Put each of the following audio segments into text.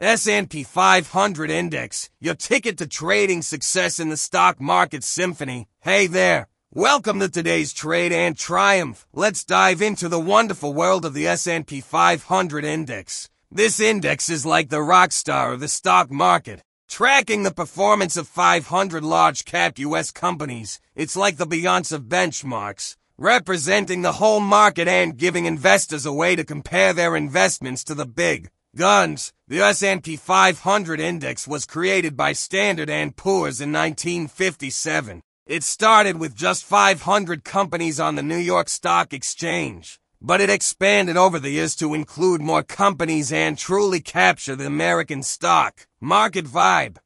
S&P 500 Index, your ticket to trading success in the stock market symphony. Hey there. Welcome to today's trade and triumph. Let's dive into the wonderful world of the S&P 500 Index. This index is like the rock star of the stock market. Tracking the performance of 500 large cap US companies, it's like the Beyonce of benchmarks, representing the whole market and giving investors a way to compare their investments to the big guns. The S&P 500 index was created by Standard & Poor's in 1957. It started with just 500 companies on the New York Stock Exchange, but it expanded over the years to include more companies and truly capture the American stock market vibe.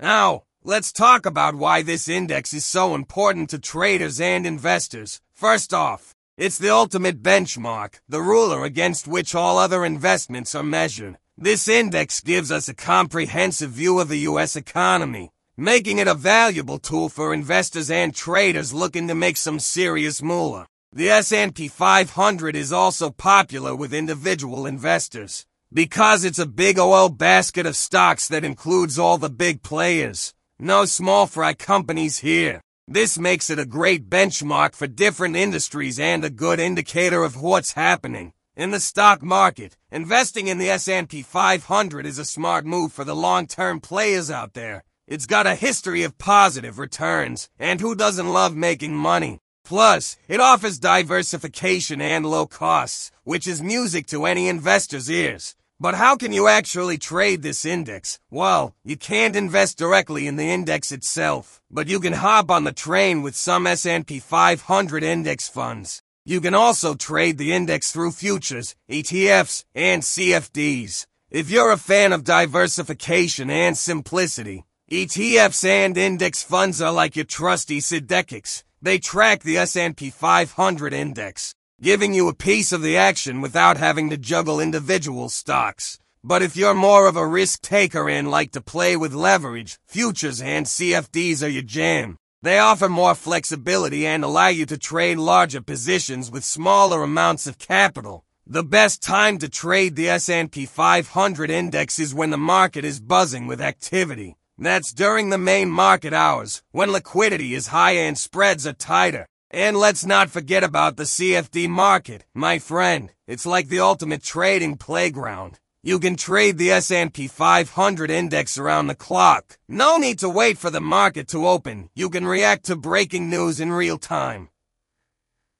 Now, let's talk about why this index is so important to traders and investors. First off, it's the ultimate benchmark, the ruler against which all other investments are measured. This index gives us a comprehensive view of the U.S. economy, making it a valuable tool for investors and traders looking to make some serious moolah. The S&P 500 is also popular with individual investors because it's a big old basket of stocks that includes all the big players. No small fry companies here. This makes it a great benchmark for different industries and a good indicator of what's happening. In the stock market, investing in the S&P 500 is a smart move for the long-term players out there. It's got a history of positive returns, and who doesn't love making money? Plus, it offers diversification and low costs, which is music to any investor's ears. But how can you actually trade this index? Well, you can't invest directly in the index itself, but you can hop on the train with some S&P 500 index funds. You can also trade the index through futures, ETFs, and CFDs. If you're a fan of diversification and simplicity, ETFs and index funds are like your trusty Sidekics. They track the S&P 500 index giving you a piece of the action without having to juggle individual stocks. But if you're more of a risk taker and like to play with leverage, futures and CFDs are your jam. They offer more flexibility and allow you to trade larger positions with smaller amounts of capital. The best time to trade the S&P 500 index is when the market is buzzing with activity. That's during the main market hours, when liquidity is high and spreads are tighter. And let's not forget about the CFD market, my friend. It's like the ultimate trading playground. You can trade the S&P 500 index around the clock. No need to wait for the market to open. You can react to breaking news in real time.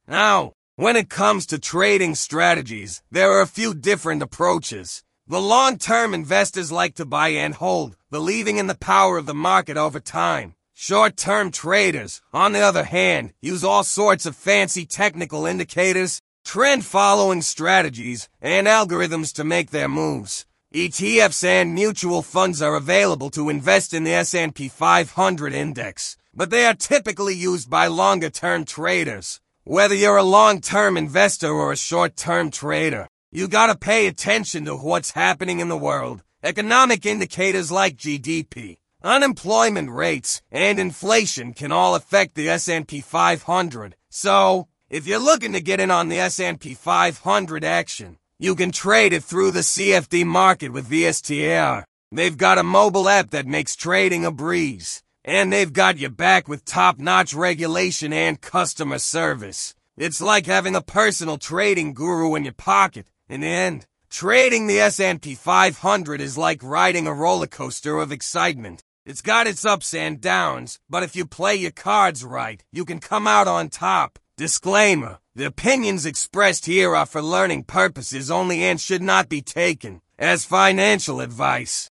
Now, when it comes to trading strategies, there are a few different approaches. The long-term investors like to buy and hold, believing in the power of the market over time. Short-term traders, on the other hand, use all sorts of fancy technical indicators, trend-following strategies, and algorithms to make their moves. ETFs and mutual funds are available to invest in the S&P 500 index, but they are typically used by longer-term traders. Whether you're a long-term investor or a short-term trader, you gotta pay attention to what's happening in the world. Economic indicators like GDP, Unemployment rates and inflation can all affect the S&P 500. So, if you're looking to get in on the S&P 500 action, you can trade it through the CFD market with VSTAR. They've got a mobile app that makes trading a breeze. And they've got you back with top-notch regulation and customer service. It's like having a personal trading guru in your pocket. In the end, trading the S&P 500 is like riding a roller coaster of excitement. It's got its ups and downs, but if you play your cards right, you can come out on top. Disclaimer. The opinions expressed here are for learning purposes only and should not be taken as financial advice.